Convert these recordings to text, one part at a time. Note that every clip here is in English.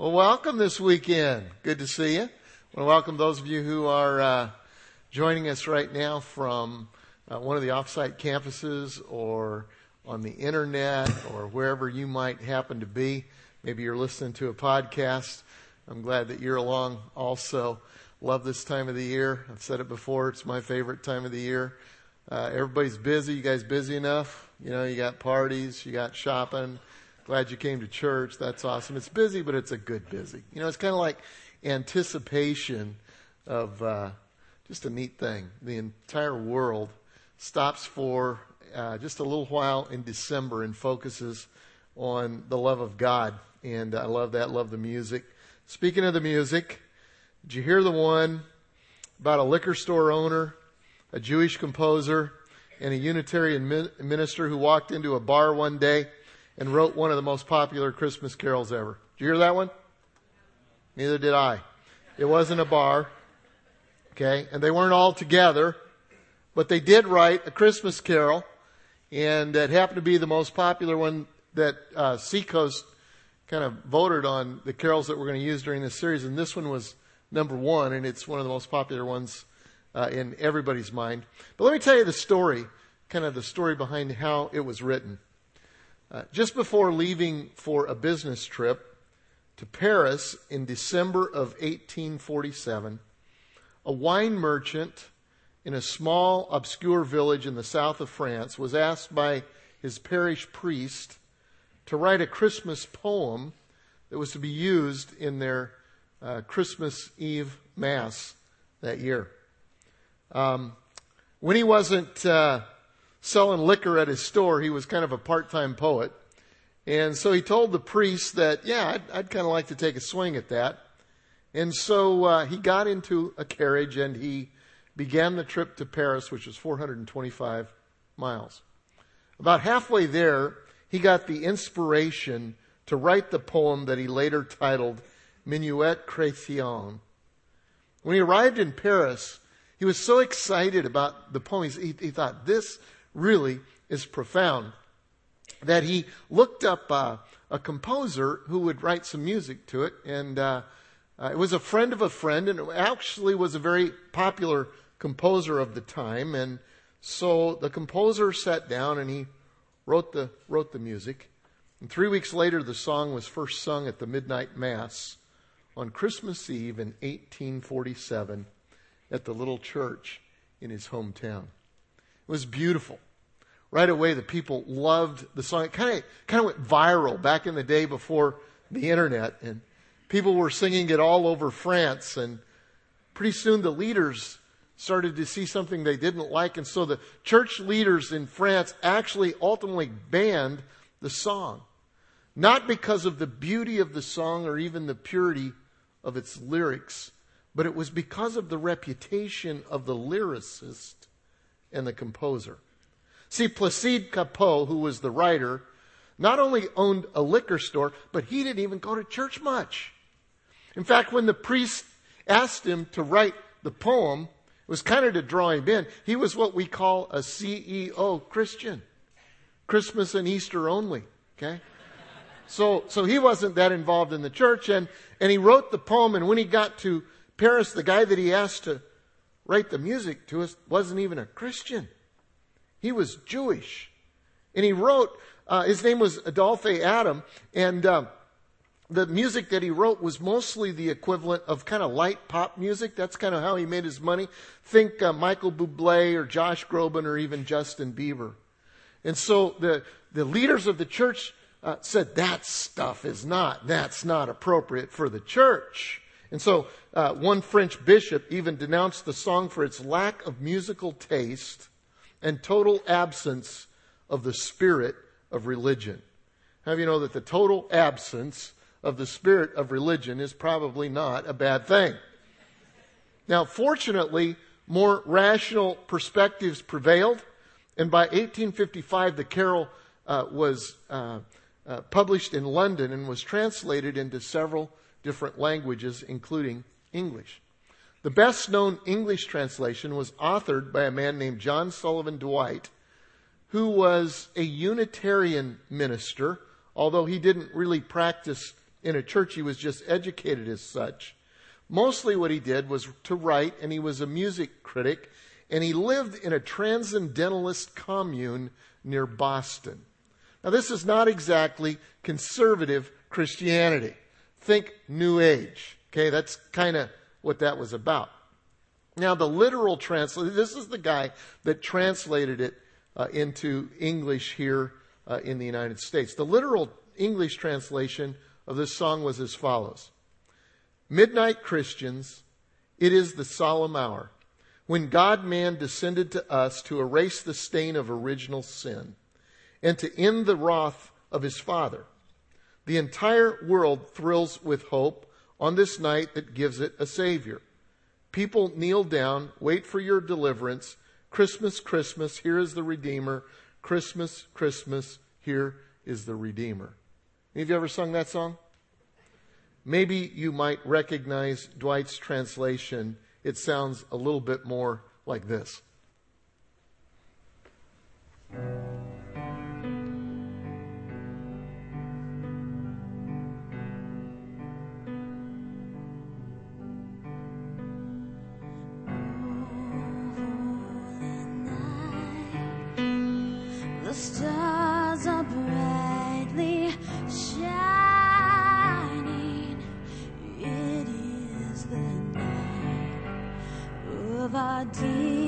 Well, welcome this weekend. Good to see you. I want to welcome those of you who are uh, joining us right now from uh, one of the offsite campuses or on the internet or wherever you might happen to be. Maybe you're listening to a podcast. I'm glad that you're along also. Love this time of the year. I've said it before. It's my favorite time of the year. Uh, everybody's busy. You guys busy enough? You know, you got parties, you got shopping. Glad you came to church. That's awesome. It's busy, but it's a good busy. You know, it's kind of like anticipation of uh, just a neat thing. The entire world stops for uh, just a little while in December and focuses on the love of God. And I love that. Love the music. Speaking of the music, did you hear the one about a liquor store owner, a Jewish composer, and a Unitarian minister who walked into a bar one day and wrote one of the most popular Christmas carols ever? Did you hear that one? Neither did I. It wasn't a bar. Okay. And they weren't all together, but they did write a Christmas carol and it happened to be the most popular one that, uh, Seacoast kind of voted on the carols that we're going to use during this series. And this one was number one, and it's one of the most popular ones uh, in everybody's mind. But let me tell you the story, kind of the story behind how it was written. Uh, just before leaving for a business trip to Paris in December of 1847, a wine merchant in a small, obscure village in the south of France was asked by his parish priest to write a Christmas poem that was to be used in their uh, Christmas Eve Mass that year. Um, when he wasn't uh, selling liquor at his store, he was kind of a part-time poet. And so he told the priest that, yeah, I'd, I'd kind of like to take a swing at that. And so uh, he got into a carriage and he began the trip to Paris, which was 425 miles. About halfway there, he got the inspiration to write the poem that he later titled Minuit Chrétiens. When he arrived in Paris, he was so excited about the poem. He, he thought, this really is profound. That he looked up uh, a composer who would write some music to it. And uh, uh, it was a friend of a friend, and it actually was a very popular composer of the time. And so the composer sat down and he wrote the, wrote the music. And three weeks later, the song was first sung at the midnight mass on Christmas Eve in 1847 at the little church in his hometown. Was beautiful. Right away, the people loved the song. It kind of, kind of went viral back in the day before the internet, and people were singing it all over France. And pretty soon, the leaders started to see something they didn't like, and so the church leaders in France actually ultimately banned the song. Not because of the beauty of the song or even the purity of its lyrics, but it was because of the reputation of the lyricist and the composer. See, Placide Cappeau, who was the writer, not only owned a liquor store, but he didn't even go to church much. In fact, when the priest asked him to write the poem, it was kind of to draw him in. He was what we call a CEO Christian. Christmas and Easter only. Okay? So, so he wasn't that involved in the church and, and he wrote the poem and when he got to Paris, the guy that he asked to write the music to us wasn't even a Christian. He was Jewish. And he wrote, uh, his name was Adolphe Adam, and uh, the music that he wrote was mostly the equivalent of kind of light pop music. That's kind of how he made his money. Think uh, Michael Bublé or Josh Groban or even Justin Bieber. And so the, the leaders of the church uh, said that stuff is not, that's not appropriate for the church. And so uh, one French bishop even denounced the song for its lack of musical taste and total absence of the spirit of religion. Have you know that the total absence of the spirit of religion is probably not a bad thing? Now, fortunately, more rational perspectives prevailed, and by 1855, the carol uh, was uh, uh, published in London and was translated into several different languages, including English. The best known English translation was authored by a man named John Sullivan Dwight, who was a Unitarian minister, although he didn't really practice in a church. He was just educated as such. Mostly what he did was to write, and he was a music critic, and he lived in a transcendentalist commune near Boston. Now, this is not exactly conservative Christianity. Think New Age. Okay, that's kind of what that was about. Now, the literal translation, this is the guy that translated it uh, into English here uh, in the United States. The literal English translation of this song was as follows Midnight Christians, it is the solemn hour when God man descended to us to erase the stain of original sin and to end the wrath of his Father. The entire world thrills with hope on this night that gives it a Savior. People kneel down, wait for your deliverance. Christmas, Christmas, here is the Redeemer. Christmas, Christmas, here is the Redeemer. Have you ever sung that song? Maybe you might recognize Dwight's translation. It sounds a little bit more like this. dear.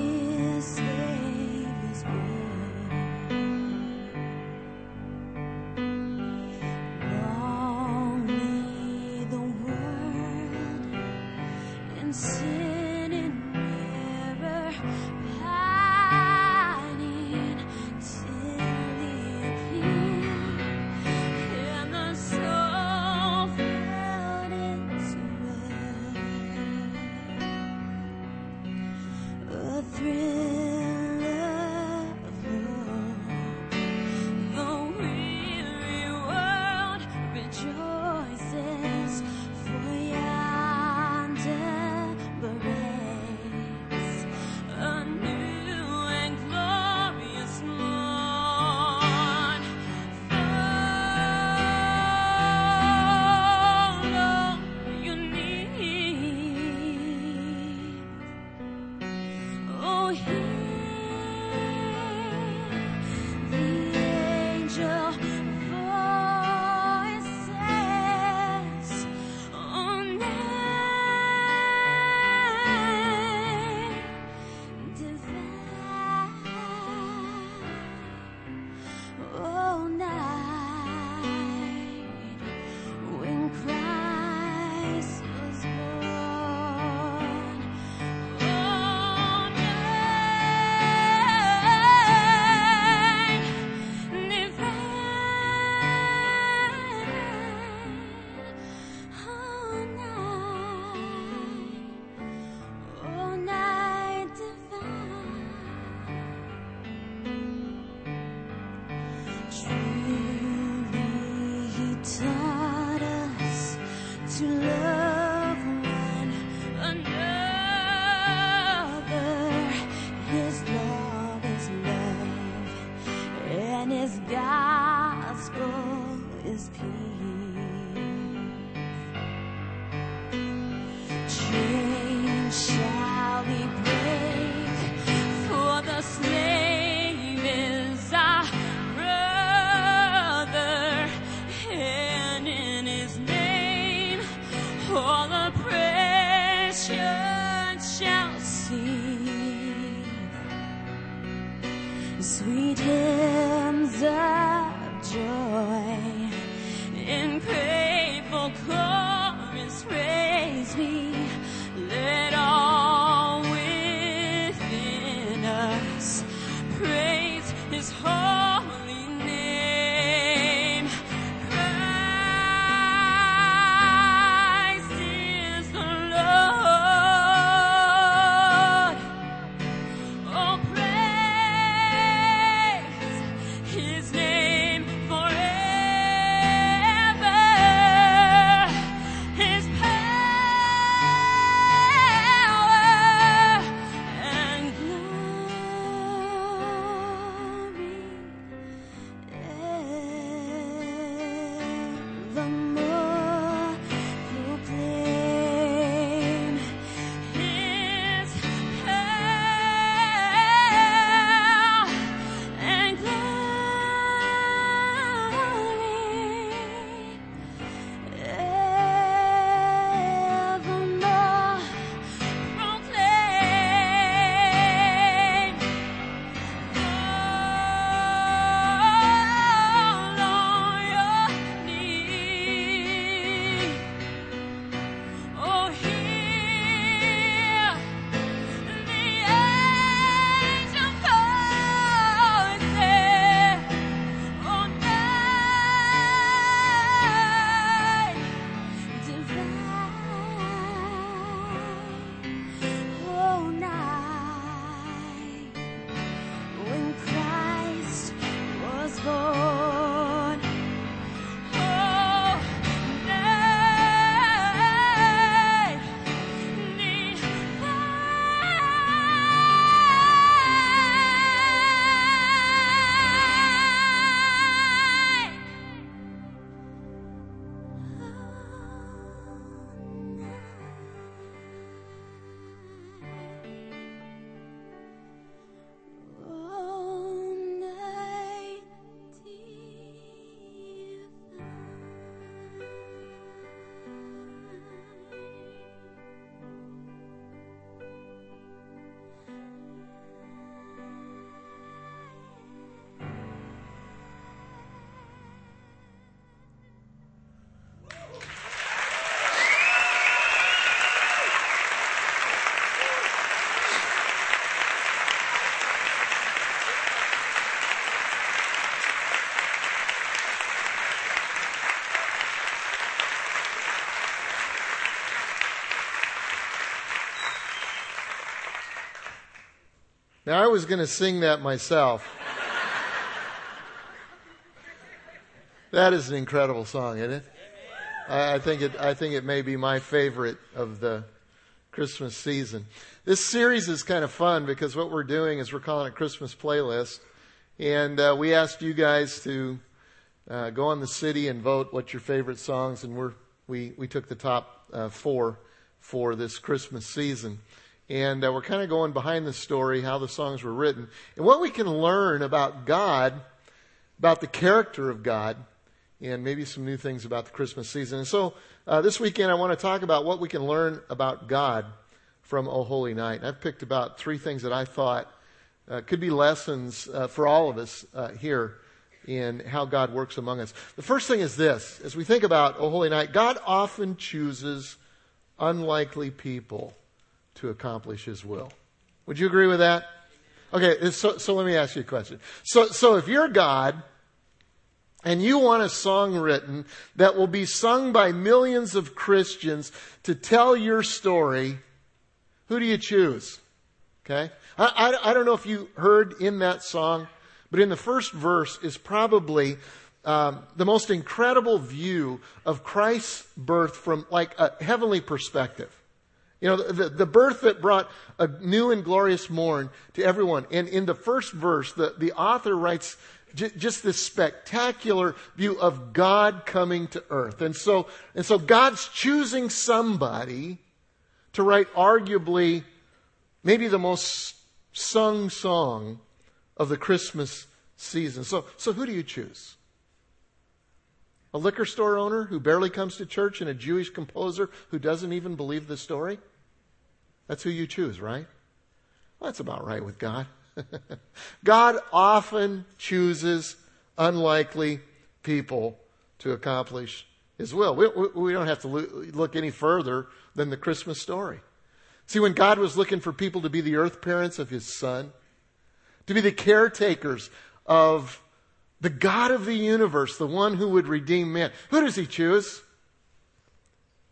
Now, I was going to sing that myself. that is an incredible song, isn't it? I, I think it. I think it may be my favorite of the Christmas season. This series is kind of fun because what we're doing is we're calling it Christmas playlist, and uh, we asked you guys to uh, go on the city and vote what your favorite songs, and we're we we took the top uh, four for this Christmas season. And uh, we're kind of going behind the story, how the songs were written, and what we can learn about God, about the character of God, and maybe some new things about the Christmas season. And so uh, this weekend, I want to talk about what we can learn about God from O Holy Night. I've picked about three things that I thought uh, could be lessons uh, for all of us uh, here in how God works among us. The first thing is this as we think about O Holy Night, God often chooses unlikely people to accomplish his will. Would you agree with that? Okay, so, so let me ask you a question. So, so if you're God and you want a song written that will be sung by millions of Christians to tell your story, who do you choose? Okay? I, I, I don't know if you heard in that song, but in the first verse is probably um, the most incredible view of Christ's birth from like a heavenly perspective. You know, the, the birth that brought a new and glorious morn to everyone. And in the first verse, the, the author writes j- just this spectacular view of God coming to earth. And so, and so God's choosing somebody to write arguably maybe the most sung song of the Christmas season. So, so who do you choose? A liquor store owner who barely comes to church and a Jewish composer who doesn't even believe the story? That's who you choose, right? Well, that's about right with God. God often chooses unlikely people to accomplish His will. We, we, we don't have to look any further than the Christmas story. See, when God was looking for people to be the earth parents of His Son, to be the caretakers of the God of the universe, the one who would redeem man. Who does he choose?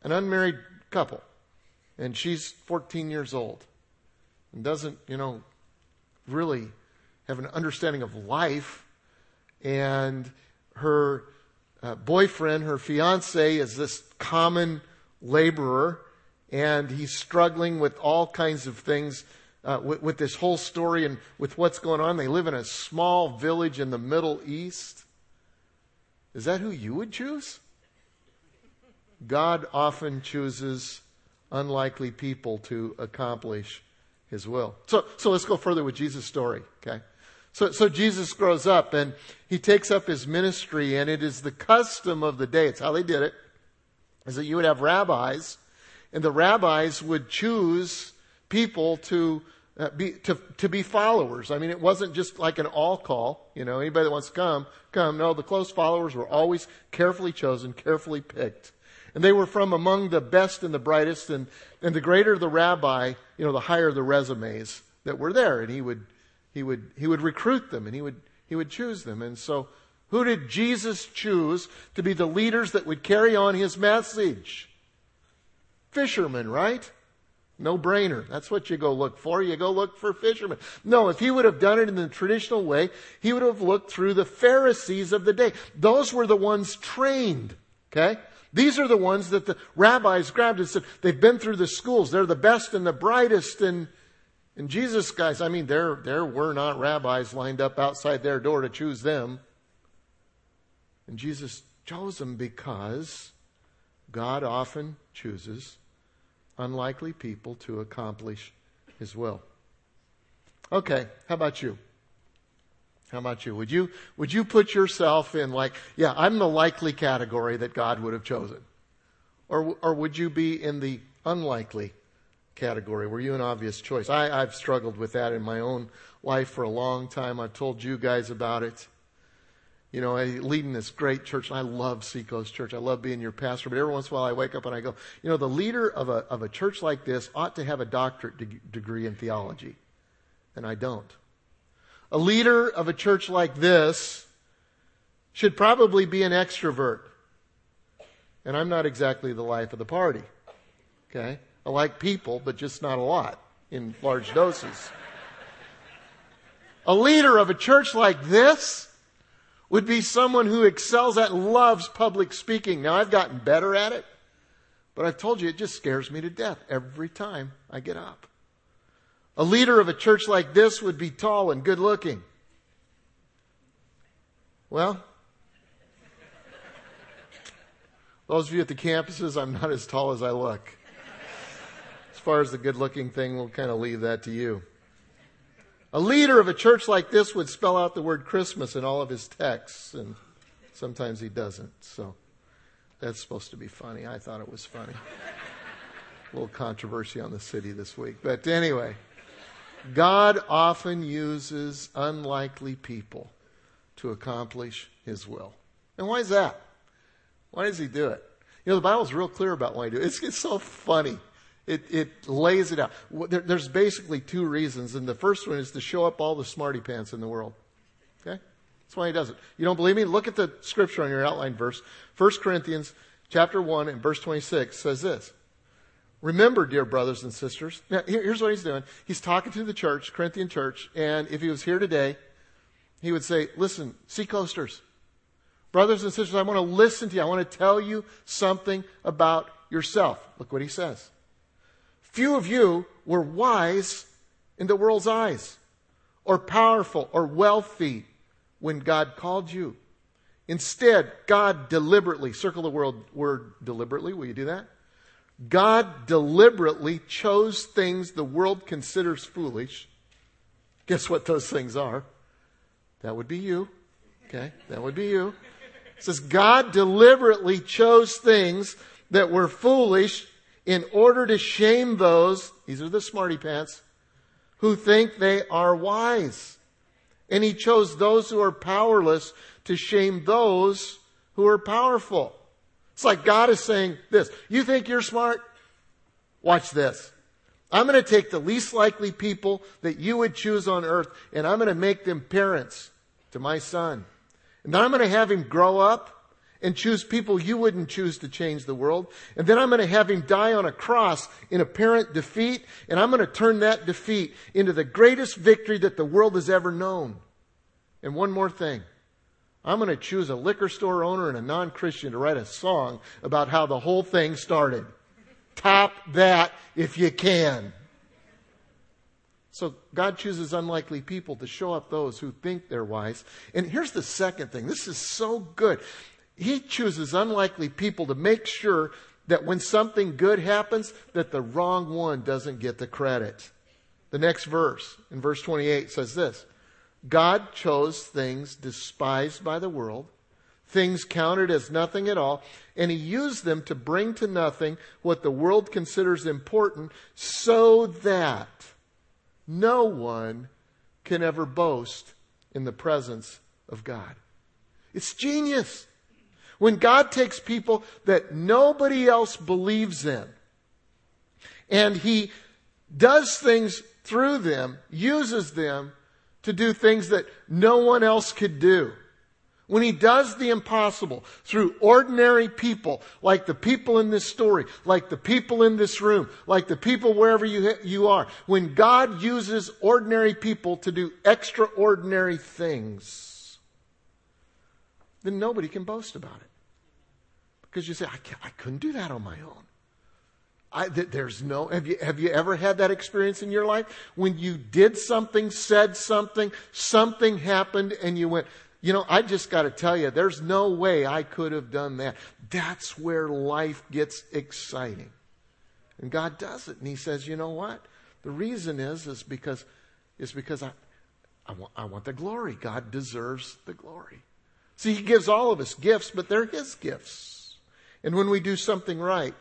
An unmarried couple. And she's 14 years old and doesn't, you know, really have an understanding of life. And her uh, boyfriend, her fiance, is this common laborer, and he's struggling with all kinds of things uh, with, with this whole story and with what's going on. They live in a small village in the Middle East. Is that who you would choose? God often chooses unlikely people to accomplish his will. So, so let's go further with Jesus' story, okay? So, so Jesus grows up and he takes up his ministry, and it is the custom of the day, it's how they did it, is that you would have rabbis, and the rabbis would choose people to uh, be to to be followers. I mean, it wasn't just like an all call. You know, anybody that wants to come, come. No, the close followers were always carefully chosen, carefully picked, and they were from among the best and the brightest. And and the greater the rabbi, you know, the higher the resumes that were there, and he would he would he would recruit them, and he would he would choose them. And so, who did Jesus choose to be the leaders that would carry on his message? Fishermen, right? No brainer. That's what you go look for. You go look for fishermen. No, if he would have done it in the traditional way, he would have looked through the Pharisees of the day. Those were the ones trained. Okay? These are the ones that the rabbis grabbed and said, they've been through the schools. They're the best and the brightest. And, and Jesus, guys, I mean, there, there were not rabbis lined up outside their door to choose them. And Jesus chose them because God often chooses unlikely people to accomplish his will. Okay, how about you? How about you? Would you would you put yourself in like, yeah, I'm the likely category that God would have chosen? Or or would you be in the unlikely category? Were you an obvious choice? I, I've struggled with that in my own life for a long time. I've told you guys about it. You know, I lead in this great church, and I love Seacoast Church. I love being your pastor. But every once in a while, I wake up and I go, you know, the leader of a of a church like this ought to have a doctorate de- degree in theology, and I don't. A leader of a church like this should probably be an extrovert, and I'm not exactly the life of the party. Okay, I like people, but just not a lot in large doses. A leader of a church like this would be someone who excels at, loves public speaking. Now, I've gotten better at it, but I've told you it just scares me to death every time I get up. A leader of a church like this would be tall and good looking. Well, those of you at the campuses, I'm not as tall as I look. As far as the good looking thing, we'll kind of leave that to you. A leader of a church like this would spell out the word Christmas in all of his texts, and sometimes he doesn't. So that's supposed to be funny. I thought it was funny. A little controversy on the city this week. But anyway, God often uses unlikely people to accomplish his will. And why is that? Why does he do it? You know, the Bible's real clear about why he does it. It's, it's so funny. It, it lays it out. There, there's basically two reasons, and the first one is to show up all the smarty pants in the world. Okay? That's why he does it. You don't believe me? Look at the scripture on your outline verse. 1 Corinthians chapter 1 and verse 26 says this. Remember, dear brothers and sisters. Now, here's what he's doing. He's talking to the church, Corinthian church, and if he was here today, he would say, listen, seacoasters, brothers and sisters, I want to listen to you. I want to tell you something about yourself. Look what he says. Few of you were wise in the world's eyes, or powerful, or wealthy when God called you. Instead, God deliberately, circle the word, word deliberately, will you do that? God deliberately chose things the world considers foolish. Guess what those things are? That would be you. Okay? That would be you. It says God deliberately chose things that were foolish in order to shame those, these are the smarty pants, who think they are wise. And he chose those who are powerless to shame those who are powerful. It's like God is saying this. You think you're smart? Watch this. I'm going to take the least likely people that you would choose on earth and I'm going to make them parents to my son. And then I'm going to have him grow up and choose people you wouldn't choose to change the world. And then I'm going to have him die on a cross in apparent defeat, and I'm going to turn that defeat into the greatest victory that the world has ever known. And one more thing. I'm going to choose a liquor store owner and a non-Christian to write a song about how the whole thing started. Top that if you can. So God chooses unlikely people to show up those who think they're wise. And here's the second thing. This is so good. He chooses unlikely people to make sure that when something good happens, that the wrong one doesn't get the credit. The next verse, in verse 28, says this God chose things despised by the world, things counted as nothing at all, and He used them to bring to nothing what the world considers important so that no one can ever boast in the presence of God. It's genius. When God takes people that nobody else believes in and He does things through them, uses them to do things that no one else could do. When he does the impossible through ordinary people, like the people in this story, like the people in this room, like the people wherever you, you are, when God uses ordinary people to do extraordinary things, then nobody can boast about it. Because you say, I, I couldn't do that on my own. I, there's no, have you, have you ever had that experience in your life? When you did something, said something, something happened and you went, you know, I just got to tell you, there's no way I could have done that. That's where life gets exciting. And God does it. And He says, you know what? The reason is, is because, is because I, I want, I want the glory. God deserves the glory. See, He gives all of us gifts, but they're His gifts. And when we do something right,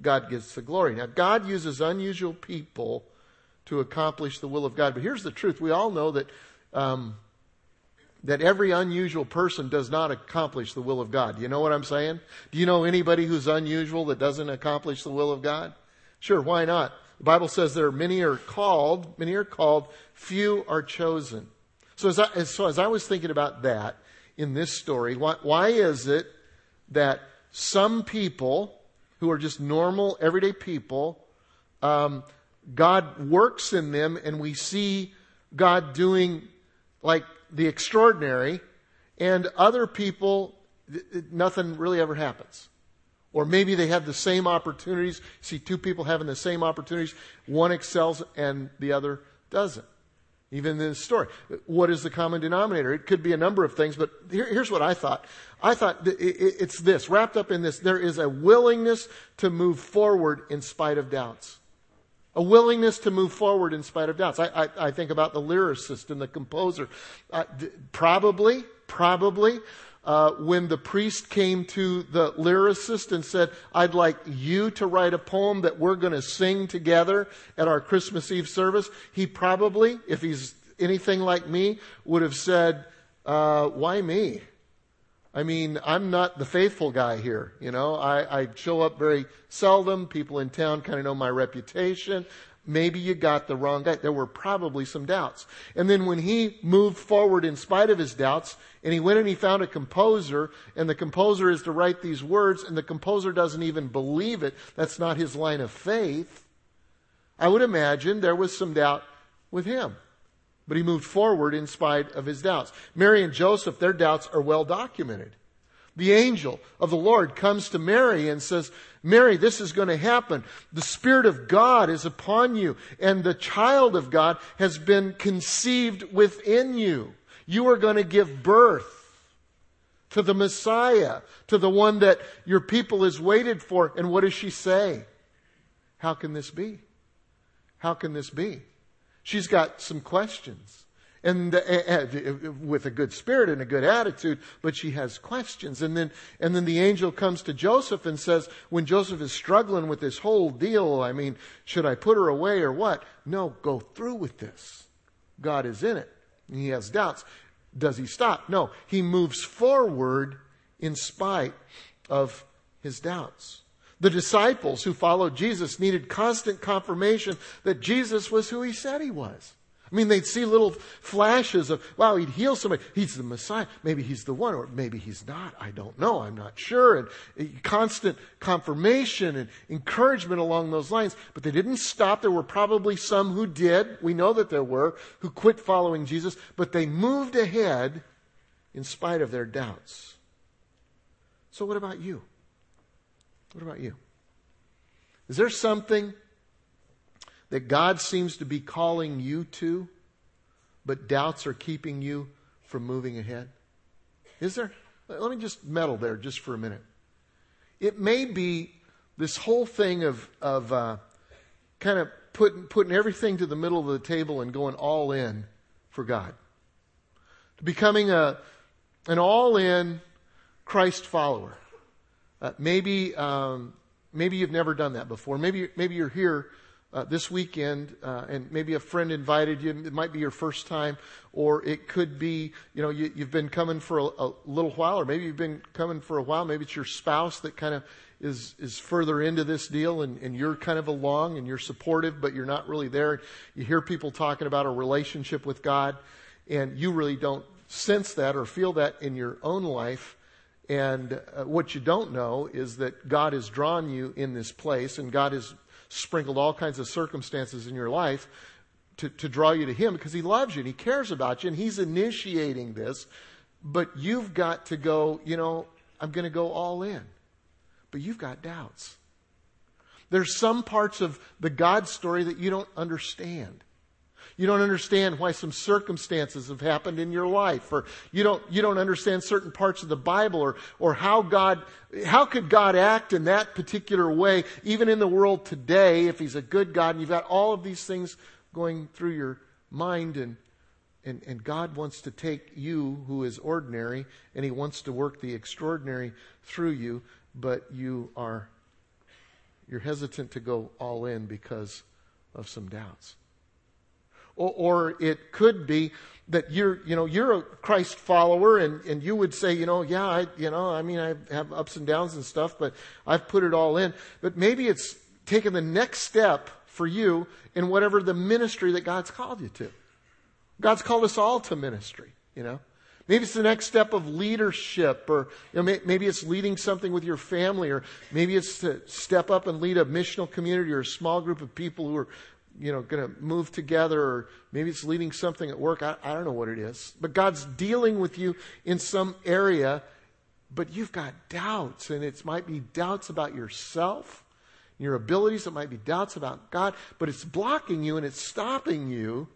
God gets the glory. Now, God uses unusual people to accomplish the will of God. But here's the truth. We all know that, um, that every unusual person does not accomplish the will of God. You know what I'm saying? Do you know anybody who's unusual that doesn't accomplish the will of God? Sure, why not? The Bible says there are many are called, many are called, few are chosen. So as I, so as I was thinking about that in this story, why, why is it that some people who are just normal, everyday people, um, God works in them and we see God doing like the extraordinary, and other people, nothing really ever happens. Or maybe they have the same opportunities. See two people having the same opportunities. One excels and the other doesn't. Even in this story. What is the common denominator? It could be a number of things, but here, here's what I thought. I thought it's this, wrapped up in this. There is a willingness to move forward in spite of doubts. A willingness to move forward in spite of doubts. I, I, I think about the lyricist and the composer. Uh, probably, probably, uh, when the priest came to the lyricist and said, I'd like you to write a poem that we're going to sing together at our Christmas Eve service, he probably, if he's anything like me, would have said, uh, Why me? I mean, I'm not the faithful guy here. You know, I, I show up very seldom. People in town kind of know my reputation. Maybe you got the wrong guy. There were probably some doubts. And then when he moved forward in spite of his doubts, and he went and he found a composer, and the composer is to write these words, and the composer doesn't even believe it. That's not his line of faith. I would imagine there was some doubt with him. But he moved forward in spite of his doubts. Mary and Joseph, their doubts are well documented. The angel of the Lord comes to Mary and says, Mary, this is going to happen. The Spirit of God is upon you, and the child of God has been conceived within you. You are going to give birth to the Messiah, to the one that your people has waited for. And what does she say? How can this be? How can this be? She's got some questions. And uh, uh, with a good spirit and a good attitude, but she has questions. And then, and then the angel comes to Joseph and says, when Joseph is struggling with this whole deal, I mean, should I put her away or what? No, go through with this. God is in it. He has doubts. Does he stop? No. He moves forward in spite of his doubts. The disciples who followed Jesus needed constant confirmation that Jesus was who he said he was. I mean, they'd see little flashes of, wow, he'd heal somebody. He's the Messiah. Maybe he's the one, or maybe he's not. I don't know. I'm not sure. And uh, constant confirmation and encouragement along those lines. But they didn't stop. There were probably some who did. We know that there were who quit following Jesus, but they moved ahead in spite of their doubts. So what about you? What about you? Is there something that God seems to be calling you to, but doubts are keeping you from moving ahead? Is there? Let me just meddle there just for a minute. It may be this whole thing of, of uh, kind of putting, putting everything to the middle of the table and going all in for God. Becoming a, an all in Christ follower. Uh, maybe, um, maybe you've never done that before. Maybe, maybe you're here uh, this weekend, uh, and maybe a friend invited you. It might be your first time, or it could be, you know, you, have been coming for a, a, little while, or maybe you've been coming for a while. Maybe it's your spouse that kind of is is further into this deal, and, and you're kind of along, and you're supportive, but you're not really there. You hear people talking about a relationship with God, and you really don't sense that or feel that in your own life. And uh, what you don't know is that God has drawn you in this place, and God has sprinkled all kinds of circumstances in your life to, to draw you to Him because He loves you and He cares about you and He's initiating this. But you've got to go, you know, I'm going to go all in. But you've got doubts. There's some parts of the God story that you don't understand. You don't understand why some circumstances have happened in your life, or you don't, you don't understand certain parts of the Bible, or, or how God, how could God act in that particular way, even in the world today, if He's a good God, and you've got all of these things going through your mind, and, and, and God wants to take you, who is ordinary, and He wants to work the extraordinary through you, but you are, you're hesitant to go all in because of some doubts. Or, or it could be that you're, you know, you're a Christ follower and, and you would say, you know, yeah, I, you know, I mean, I have ups and downs and stuff, but I've put it all in. But maybe it's taken the next step for you in whatever the ministry that God's called you to. God's called us all to ministry, you know. Maybe it's the next step of leadership, or you know, maybe it's leading something with your family, or maybe it's to step up and lead a missional community or a small group of people who are you know, going to move together, or maybe it's leading something at work. I, I don't know what it is. But God's dealing with you in some area, but you've got doubts, and it might be doubts about yourself, your abilities. It might be doubts about God, but it's blocking you and it's stopping you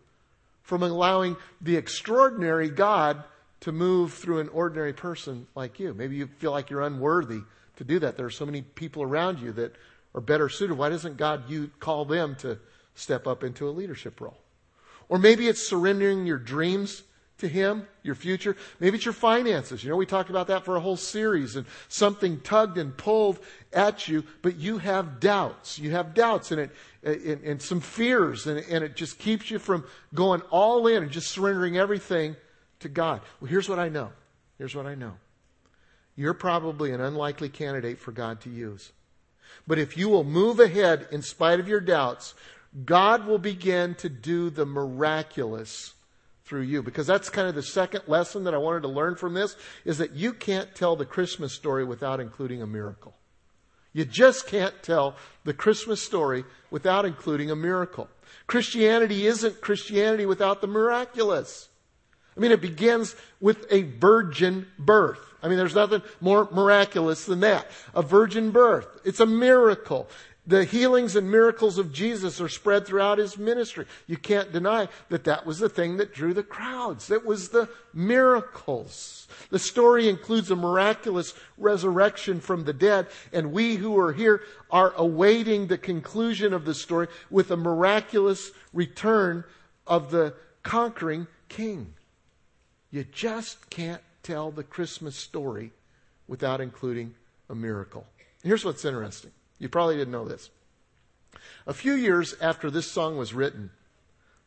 from allowing the extraordinary God to move through an ordinary person like you. Maybe you feel like you're unworthy to do that. There are so many people around you that are better suited. Why doesn't God you call them to step up into a leadership role? Or maybe it's surrendering your dreams to Him, your future. Maybe it's your finances. You know, we talked about that for a whole series and something tugged and pulled at you, but you have doubts. You have doubts and it, and, and some fears and, and it just keeps you from going all in and just surrendering everything to God. Well, here's what I know. Here's what I know. You're probably an unlikely candidate for God to use. But if you will move ahead in spite of your doubts, God will begin to do the miraculous through you. Because that's kind of the second lesson that I wanted to learn from this is that you can't tell the Christmas story without including a miracle. You just can't tell the Christmas story without including a miracle. Christianity isn't Christianity without the miraculous. I mean, it begins with a virgin birth. I mean, there's nothing more miraculous than that. A virgin birth. It's a miracle. The healings and miracles of Jesus are spread throughout his ministry. You can't deny that that was the thing that drew the crowds. It was the miracles. The story includes a miraculous resurrection from the dead, and we who are here are awaiting the conclusion of the story with a miraculous return of the conquering king. You just can't tell the Christmas story without including a miracle. Here's what's interesting. You probably didn't know this. A few years after this song was written,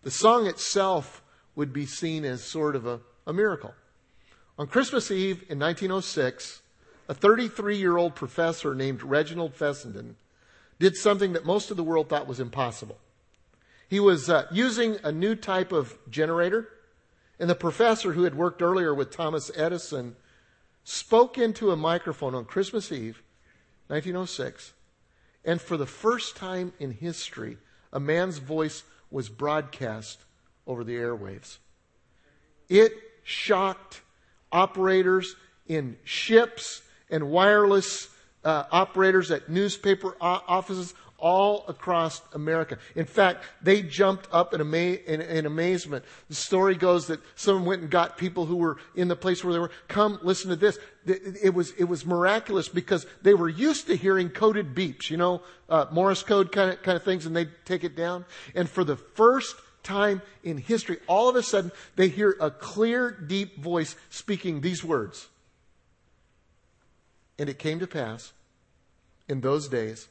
the song itself would be seen as sort of a, a miracle. On Christmas Eve in 1906, a 33 year old professor named Reginald Fessenden did something that most of the world thought was impossible. He was uh, using a new type of generator and the professor who had worked earlier with Thomas Edison spoke into a microphone on Christmas Eve, 1906, and for the first time in history, a man's voice was broadcast over the airwaves. It shocked operators in ships and wireless uh, operators at newspaper offices all across America. In fact, they jumped up in, ama- in, in, amazement. The story goes that someone went and got people who were in the place where they were, come listen to this. It was, it was miraculous because they were used to hearing coded beeps, you know, uh, Morse code kind of, kind of things, and they'd take it down. And for the first time in history, all of a sudden, they hear a clear, deep voice speaking these words. And it came to pass in those days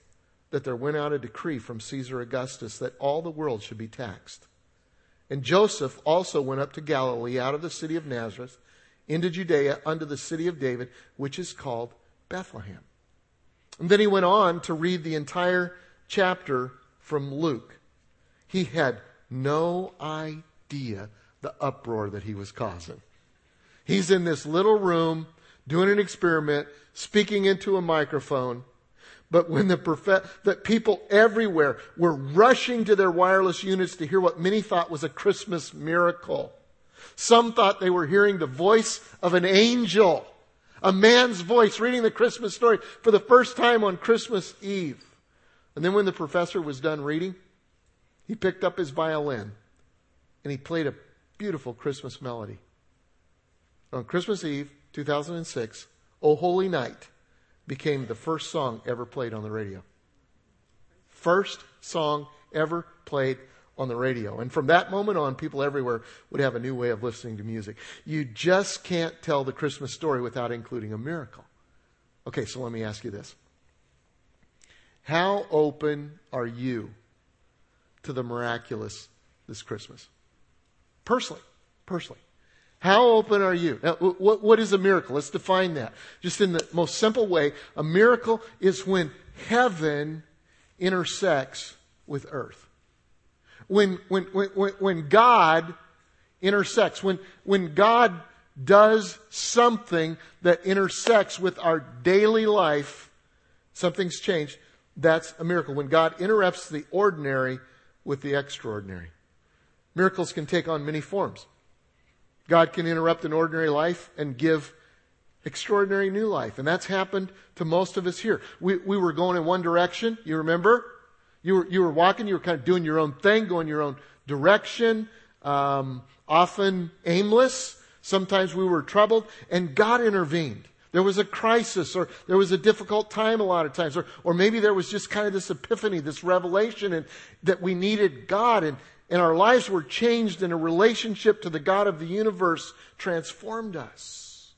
that there went out a decree from Caesar Augustus that all the world should be taxed. And Joseph also went up to Galilee out of the city of Nazareth into Judea unto the city of David, which is called Bethlehem. And then he went on to read the entire chapter from Luke. He had no idea the uproar that he was causing. He's in this little room doing an experiment, speaking into a microphone, but when the prophet, that people everywhere were rushing to their wireless units to hear what many thought was a Christmas miracle. Some thought they were hearing the voice of an angel, a man's voice reading the Christmas story for the first time on Christmas Eve. And then when the professor was done reading, he picked up his violin and he played a beautiful Christmas melody. On Christmas Eve, 2006, O Holy Night, became the first song ever played on the radio. First song ever played on the radio. And from that moment on, people everywhere would have a new way of listening to music. You just can't tell the Christmas story without including a miracle. Okay, so let me ask you this. How open are you to the miraculous this Christmas? Personally, personally. How open are you? Now, what, what is a miracle? Let's define that. Just in the most simple way, a miracle is when heaven intersects with earth. When, when, when, when God intersects, when, when God does something that intersects with our daily life, something's changed, that's a miracle. When God interrupts the ordinary with the extraordinary. Miracles can take on many forms. God can interrupt an ordinary life and give extraordinary new life. And that's happened to most of us here. We, we were going in one direction. You remember? You were, you were walking, you were kind of doing your own thing, going your own direction, um, often aimless. Sometimes we were troubled, and God intervened. There was a crisis, or there was a difficult time a lot of times, or, or maybe there was just kind of this epiphany, this revelation, and that we needed God, and, and our lives were changed, and a relationship to the God of the universe transformed us.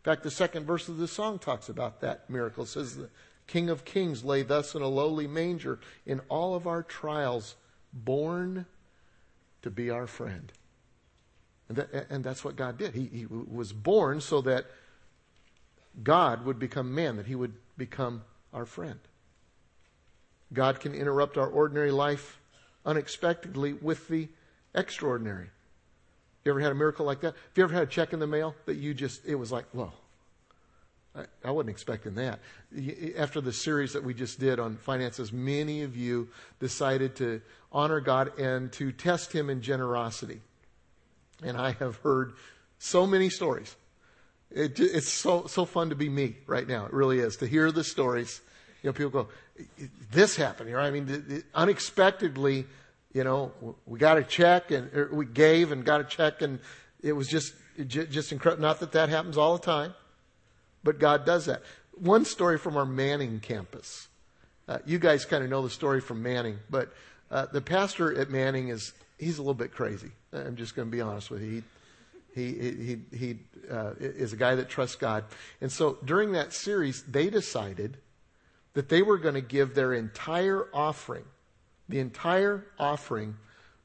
In fact, the second verse of the song talks about that miracle. It says, The King of Kings lay thus in a lowly manger in all of our trials, born to be our friend. And, that, and that's what God did. He, he was born so that God would become man, that he would become our friend. God can interrupt our ordinary life unexpectedly with the extraordinary. You ever had a miracle like that? Have you ever had a check in the mail that you just, it was like, whoa, I, wasn't expecting that. After the series that we just did on finances, many of you decided to honor God and to test Him in generosity. And I have heard so many stories. It, it's so, so fun to be me right now. It really is. To hear the stories. You know, people go, this happened here. I mean, unexpectedly, you know, we got a check and we gave and got a check and it was just, just incredible. Not that that happens all the time, but God does that. One story from our Manning campus. Uh, you guys kind of know the story from Manning, but uh, the pastor at Manning is, he's a little bit crazy. I'm just going to be honest with you. He, he, he, he uh, is a guy that trusts God. And so during that series, they decided that they were going to give their entire offering, the entire offering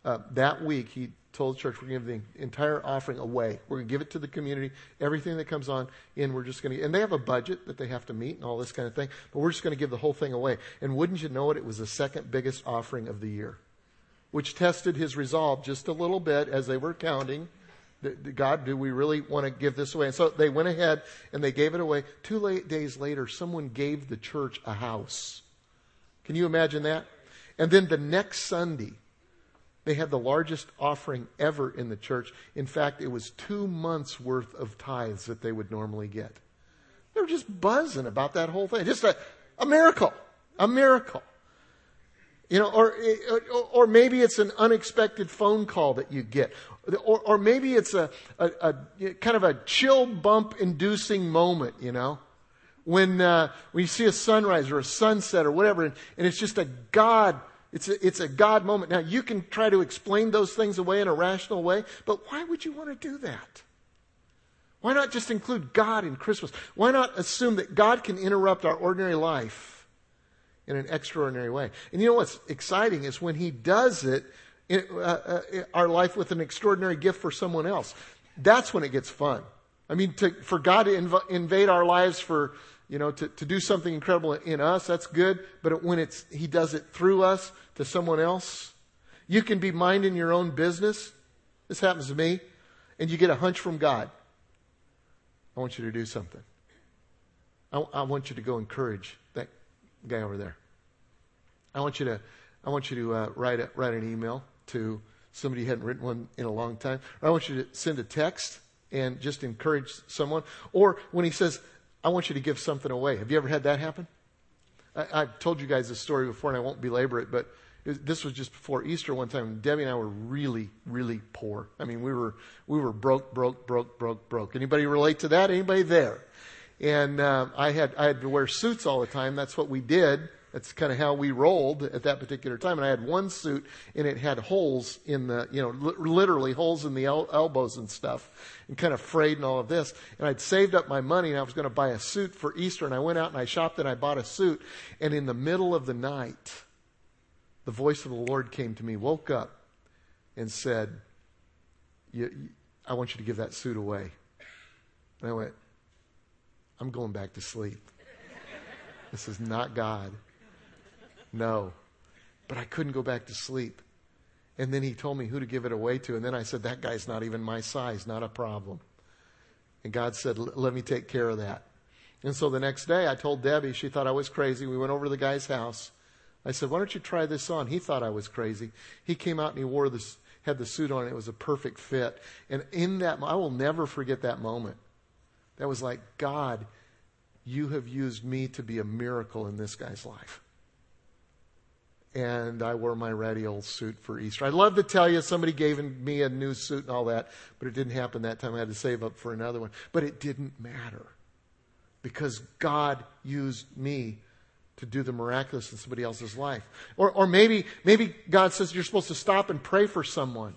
uh, that week. He told the church, we're going to give the entire offering away. We're going to give it to the community. Everything that comes on in, we're just going to, and they have a budget that they have to meet and all this kind of thing, but we're just going to give the whole thing away. And wouldn't you know it, it was the second biggest offering of the year, which tested his resolve just a little bit as they were counting. God, do we really want to give this away? And so they went ahead and they gave it away. Two late days later, someone gave the church a house. Can you imagine that? And then the next Sunday, they had the largest offering ever in the church. In fact, it was two months worth of tithes that they would normally get. They were just buzzing about that whole thing. Just a, a miracle. A miracle. You know, or, or maybe it's an unexpected phone call that you get. Or, or maybe it's a, a, a, kind of a chill bump inducing moment, you know, when, uh, when you see a sunrise or a sunset or whatever, and, and it's just a God, it's a, it's a God moment. Now, you can try to explain those things away in a rational way, but why would you want to do that? Why not just include God in Christmas? Why not assume that God can interrupt our ordinary life? in an extraordinary way. And you know what's exciting is when he does it, our life with an extraordinary gift for someone else. That's when it gets fun. I mean, to, for God to inv- invade our lives for, you know, to, to do something incredible in us, that's good. But when it's, He does it through us to someone else, you can be minding your own business. This happens to me. And you get a hunch from God. I want you to do something. I, I want you to go encourage that guy over there. I want you to, I want you to uh, write a, write an email to somebody who hadn't written one in a long time. I want you to send a text and just encourage someone. Or when he says, I want you to give something away. Have you ever had that happen? I, have told you guys this story before and I won't belabor it, but it, this was just before Easter one time. Debbie and I were really, really poor. I mean, we were, we were broke, broke, broke, broke, broke. Anybody relate to that? Anybody there? And uh, I had I had to wear suits all the time. That's what we did. That's kind of how we rolled at that particular time. And I had one suit, and it had holes in the, you know, li- literally holes in the el- elbows and stuff, and kind of frayed and all of this. And I'd saved up my money, and I was going to buy a suit for Easter. And I went out and I shopped and I bought a suit. And in the middle of the night, the voice of the Lord came to me, woke up, and said, "I want you to give that suit away." And I went, "I'm going back to sleep." This is not God. No. But I couldn't go back to sleep. And then he told me who to give it away to. And then I said, That guy's not even my size, not a problem. And God said, Let me take care of that. And so the next day I told Debbie, she thought I was crazy. We went over to the guy's house. I said, why don't you try this on? He thought I was crazy. He came out and he wore this, had the suit on and it was a perfect fit. And in that, I will never forget that moment. That was like, God, you have used me to be a miracle in this guy's life. And I wore my ratty old suit for Easter. I'd love to tell you somebody gave me a new suit and all that, but it didn't happen that time. I had to save up for another one. But it didn't matter because God used me to do the miraculous in somebody else's life. Or, or maybe, maybe God says you're supposed to stop and pray for someone.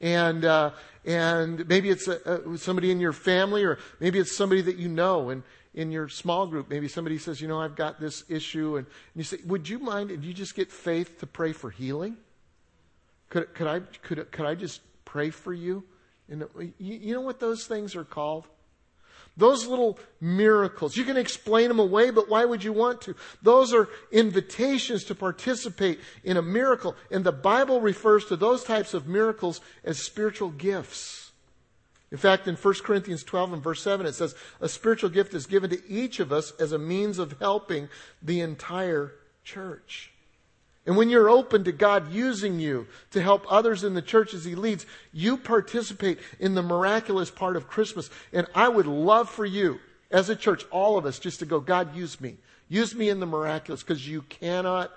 And, uh, and maybe it's a, a, somebody in your family or maybe it's somebody that you know and in your small group, maybe somebody says, you know, I've got this issue and, and you say, would you mind if you just get faith to pray for healing? Could, could I, could, could I just pray for you? And uh, you, you know what those things are called? Those little miracles. You can explain them away, but why would you want to? Those are invitations to participate in a miracle. And the Bible refers to those types of miracles as spiritual gifts. In fact, in 1 Corinthians 12 and verse 7, it says, A spiritual gift is given to each of us as a means of helping the entire church. And when you're open to God using you to help others in the church as He leads, you participate in the miraculous part of Christmas. And I would love for you, as a church, all of us, just to go, God, use me. Use me in the miraculous, because you cannot,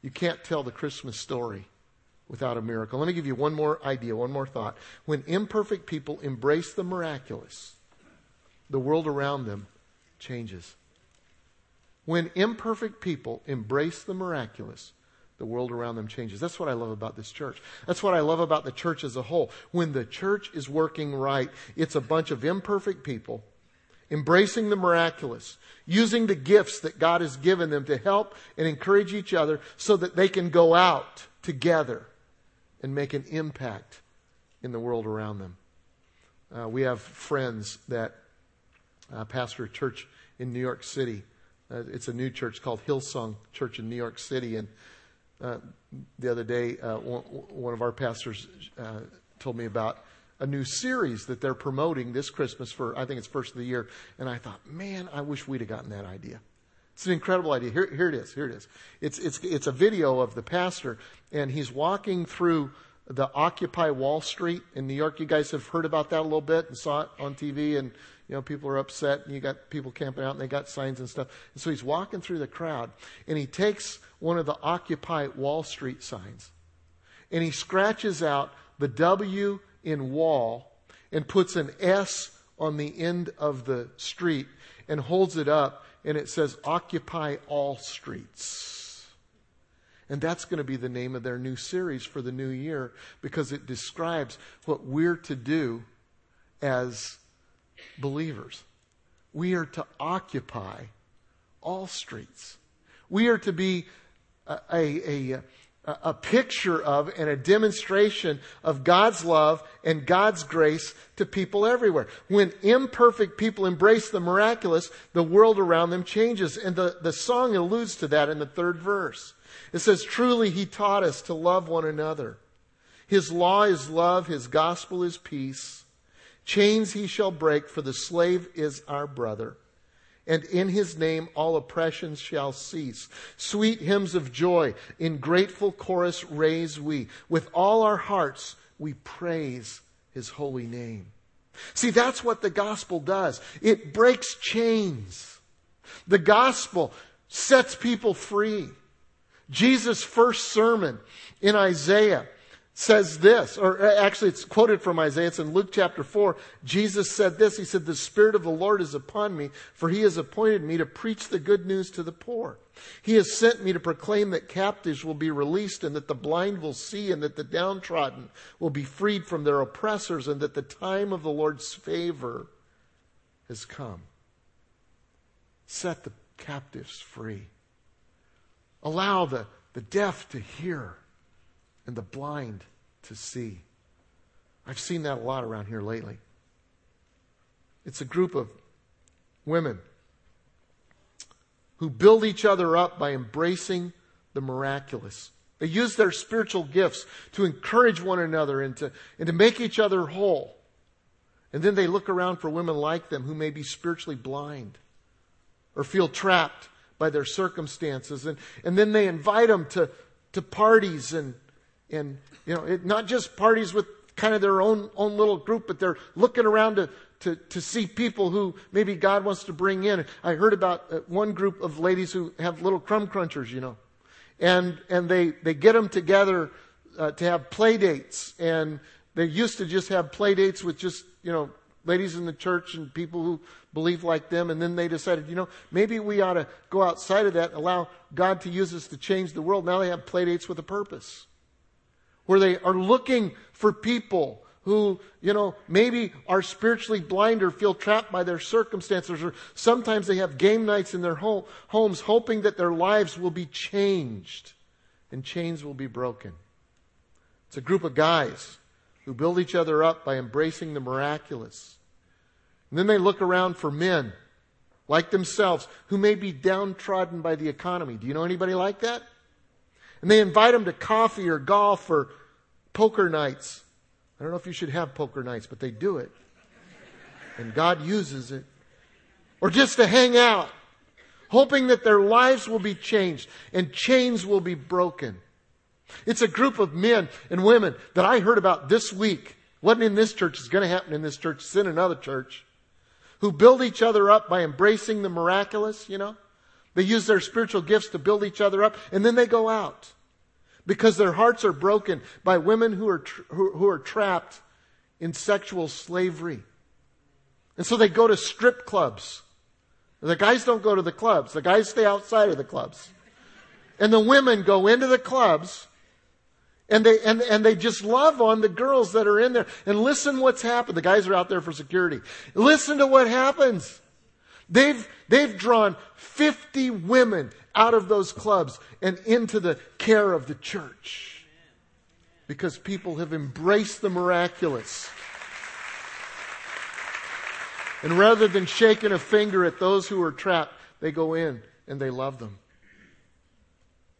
you can't tell the Christmas story without a miracle. Let me give you one more idea, one more thought. When imperfect people embrace the miraculous, the world around them changes. When imperfect people embrace the miraculous, the world around them changes. That's what I love about this church. That's what I love about the church as a whole. When the church is working right, it's a bunch of imperfect people embracing the miraculous, using the gifts that God has given them to help and encourage each other so that they can go out together and make an impact in the world around them. Uh, we have friends that uh, pastor a church in New York City. Uh, it's a new church called Hillsong Church in New York City, and uh, the other day, uh, one, one, of our pastors uh, told me about a new series that they're promoting this Christmas for, I think it's first of the year. And I thought, man, I wish we'd have gotten that idea. It's an incredible idea. Here, here it is. Here it is. It's, it's, it's a video of the pastor, and he's walking through the Occupy Wall Street in New York. You guys have heard about that a little bit and saw it on TV, and you know people are upset, and you got people camping out, and they got signs and stuff. And so he's walking through the crowd, and he takes one of the Occupy Wall Street signs. And he scratches out the W in wall and puts an S on the end of the street and holds it up and it says Occupy All Streets. And that's going to be the name of their new series for the new year because it describes what we're to do as believers. We are to occupy all streets. We are to be a, a, a, picture of and a demonstration of God's love and God's grace to people everywhere. When imperfect people embrace the miraculous, the world around them changes. And the, the song alludes to that in the third verse. It says, Truly he taught us to love one another. His law is love, his gospel is peace. Chains he shall break, for the slave is our brother and in his name all oppressions shall cease. Sweet hymns of joy in grateful chorus raise we. With all our hearts we praise his holy name. See, that's what the gospel does. It breaks chains. The gospel sets people free. Jesus' first sermon in Isaiah says this, or uh, actually it's quoted from Isaiah. It's in Luke chapter 4. Jesus said this. He said, The Spirit of the Lord is upon me, for he has appointed me to preach the good news to the poor. He has sent me to proclaim that captives will be released and that the blind will see and that the downtrodden will be freed from their oppressors and that the time of the Lord's favor has come. Set the captives free. Allow the, the deaf to hear and the blind to see. I've seen that a lot around here lately. It's a group of women who build each other up by embracing the miraculous. They use their spiritual gifts to encourage one another and to, and to make each other whole. And then they look around for women like them who may be spiritually blind or feel trapped by their circumstances. And, and then they invite them to, to parties and, and, you know, it, not just parties with kind of their own, own little group, but they're looking around to, to, to see people who maybe God wants to bring in. I heard about uh, one group of ladies who have little crumb crunchers, you know, and, and they, they get them together uh, to have play dates. And they used to just have play dates with just, you know, ladies in the church and people who believe like them. And then they decided, you know, maybe we ought to go outside of that allow God to use us to change the world. Now they have play dates with a purpose where they are looking for people who, you know, maybe are spiritually blind or feel trapped by their circumstances, or sometimes they have game nights in their home, homes hoping that their lives will be changed and chains will be broken. It's a group of guys who build each other up by embracing the miraculous. And then they look around for men like themselves who may be downtrodden by the economy. Do you know anybody like that? And they invite them to coffee or golf or poker nights. I don't know if you should have poker nights, but they do it. And God uses it. Or just to hang out, hoping that their lives will be changed and chains will be broken. It's a group of men and women that I heard about this week. Wasn't in this church, it's going to happen in this church, it's in another church. Who build each other up by embracing the miraculous, you know? They use their spiritual gifts to build each other up, and then they go out. Because their hearts are broken by women who are, tra- who, who are trapped in sexual slavery. And so they go to strip clubs. The guys don't go to the clubs. The guys stay outside of the clubs. And the women go into the clubs and they, and, and they just love on the girls that are in there. And listen what's happened. The guys are out there for security. Listen to what happens. They've, they've drawn 50 women out of those clubs and into the care of the church. Because people have embraced the miraculous. And rather than shaking a finger at those who are trapped, they go in and they love them.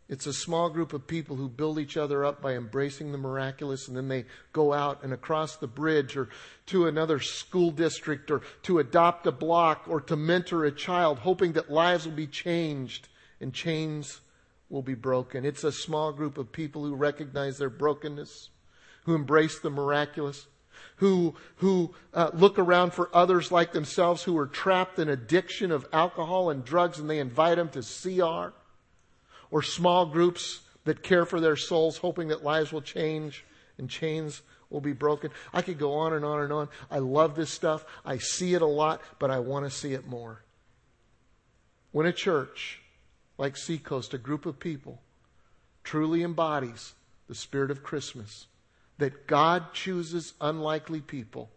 It's a small group of people who build each other up by embracing the miraculous, and then they go out and across the bridge or to another school district or to adopt a block or to mentor a child, hoping that lives will be changed and chains will be broken. It's a small group of people who recognize their brokenness, who embrace the miraculous, who, who uh, look around for others like themselves who are trapped in addiction of alcohol and drugs, and they invite them to CR or small groups that care for their souls, hoping that lives will change and chains will be broken. I could go on and on and on. I love this stuff. I see it a lot, but I want to see it more. When a church like Seacoast, a group of people, truly embodies the spirit of Christmas, that God chooses unlikely people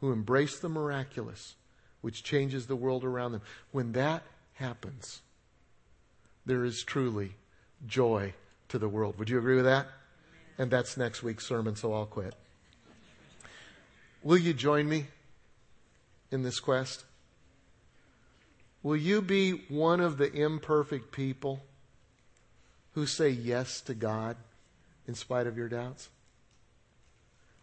who embrace the miraculous, which changes the world around them. When that happens, there is truly joy to the world. Would you agree with that? And that's next week's sermon, so I'll quit. Will you join me in this quest? Will you be one of the imperfect people who say yes to God in spite of your doubts?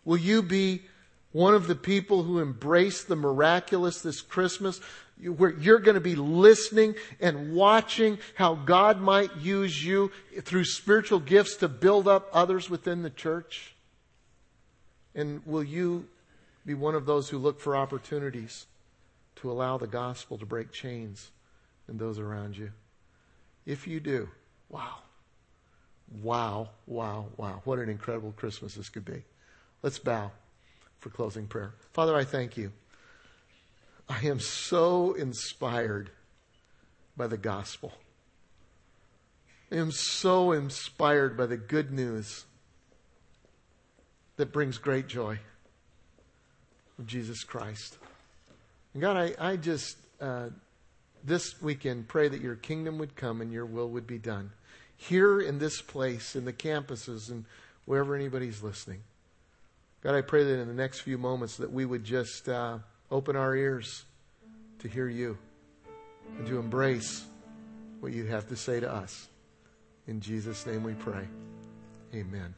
Will you be one of the people who embrace the miraculous this Christmas, where you're going to be listening and watching how God might use you through spiritual gifts to build up others within the church? And will you be one of those who look for opportunities to allow the gospel to break chains in those around you? If you do, wow. Wow, wow, wow. What an incredible Christmas this could be. Let's bow for closing prayer. Father, I thank you. I am so inspired by the gospel. I am so inspired by the good news that brings great joy of Jesus Christ. And God, I, I just, uh, this weekend, pray that your kingdom would come and your will would be done. Here in this place, in the campuses, and wherever anybody's listening. God, I pray that in the next few moments that we would just uh, open our ears to hear you and to embrace what you have to say to us. In Jesus' name we pray. Amen.